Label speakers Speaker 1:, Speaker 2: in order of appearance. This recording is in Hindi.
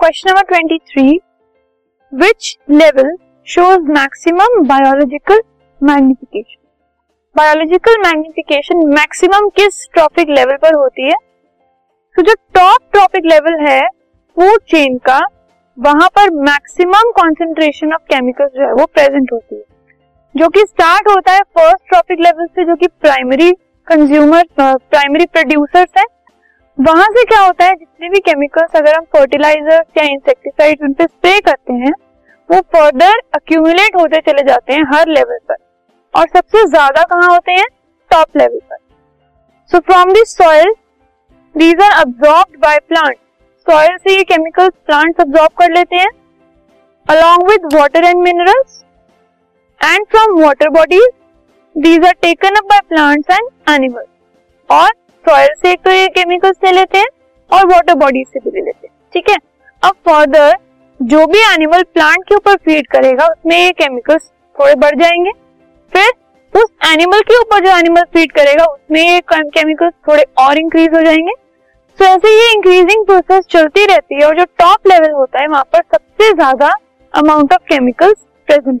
Speaker 1: Question number twenty three which level shows maximum biological magnification biological magnification maximum किस ट्रॉपिक लेवल पर होती है? तो जो टॉप ट्रॉपिक लेवल है फ़ूड चेन का, वहाँ पर मैक्सिमम कॉन्सेंट्रेशन ऑफ़ केमिकल्स जो है, वो प्रेजेंट होती है। जो कि स्टार्ट होता है फ़र्स्ट ट्रॉपिक लेवल से, जो कि प्राइमरी कंज्यूमर प्राइमरी प्रोड्यूसर्स है वहाँ से क्या होता है, जितने भी केमिकल्स अगर हम फर्टिलाइजर्स या इंसेक्टिसाइड उन स्प्रे करते हैं, वो फर्दर अक्यूमुलेट होते चले जाते हैं हर लेवल पर। और सबसे ज़्यादा कहाँ होते हैं? टॉप लेवल पर। So from this soil these are absorb by plant soil से ये केमिकल्स प्लांट्स अब्सॉर्ब कर लेते हैं along with water and minerals and from water bodies these are taken up by plants and animals और सॉइल से एक तो ये केमिकल्स ले लेते हैं और वाटर बॉडीज से भी ले लेते हैं, ठीक है? अब फर्दर जो भी एनिमल प्लांट के ऊपर फ़ीड करेगा, उसमें ये केमिकल्स थोड़े बढ़ जाएँगे। फिर उस एनिमल के ऊपर जो एनिमल फ़ीड करेगा, उसमें ये केमिकल्स थोड़े और इंक्रीज हो जाएँगे। तो ऐसे ये इंक्रीजिंग प्रोसेस चलती रहती है और जो टॉप लेवल होता है, वहाँ पर सबसे ज़्यादा amount of chemicals present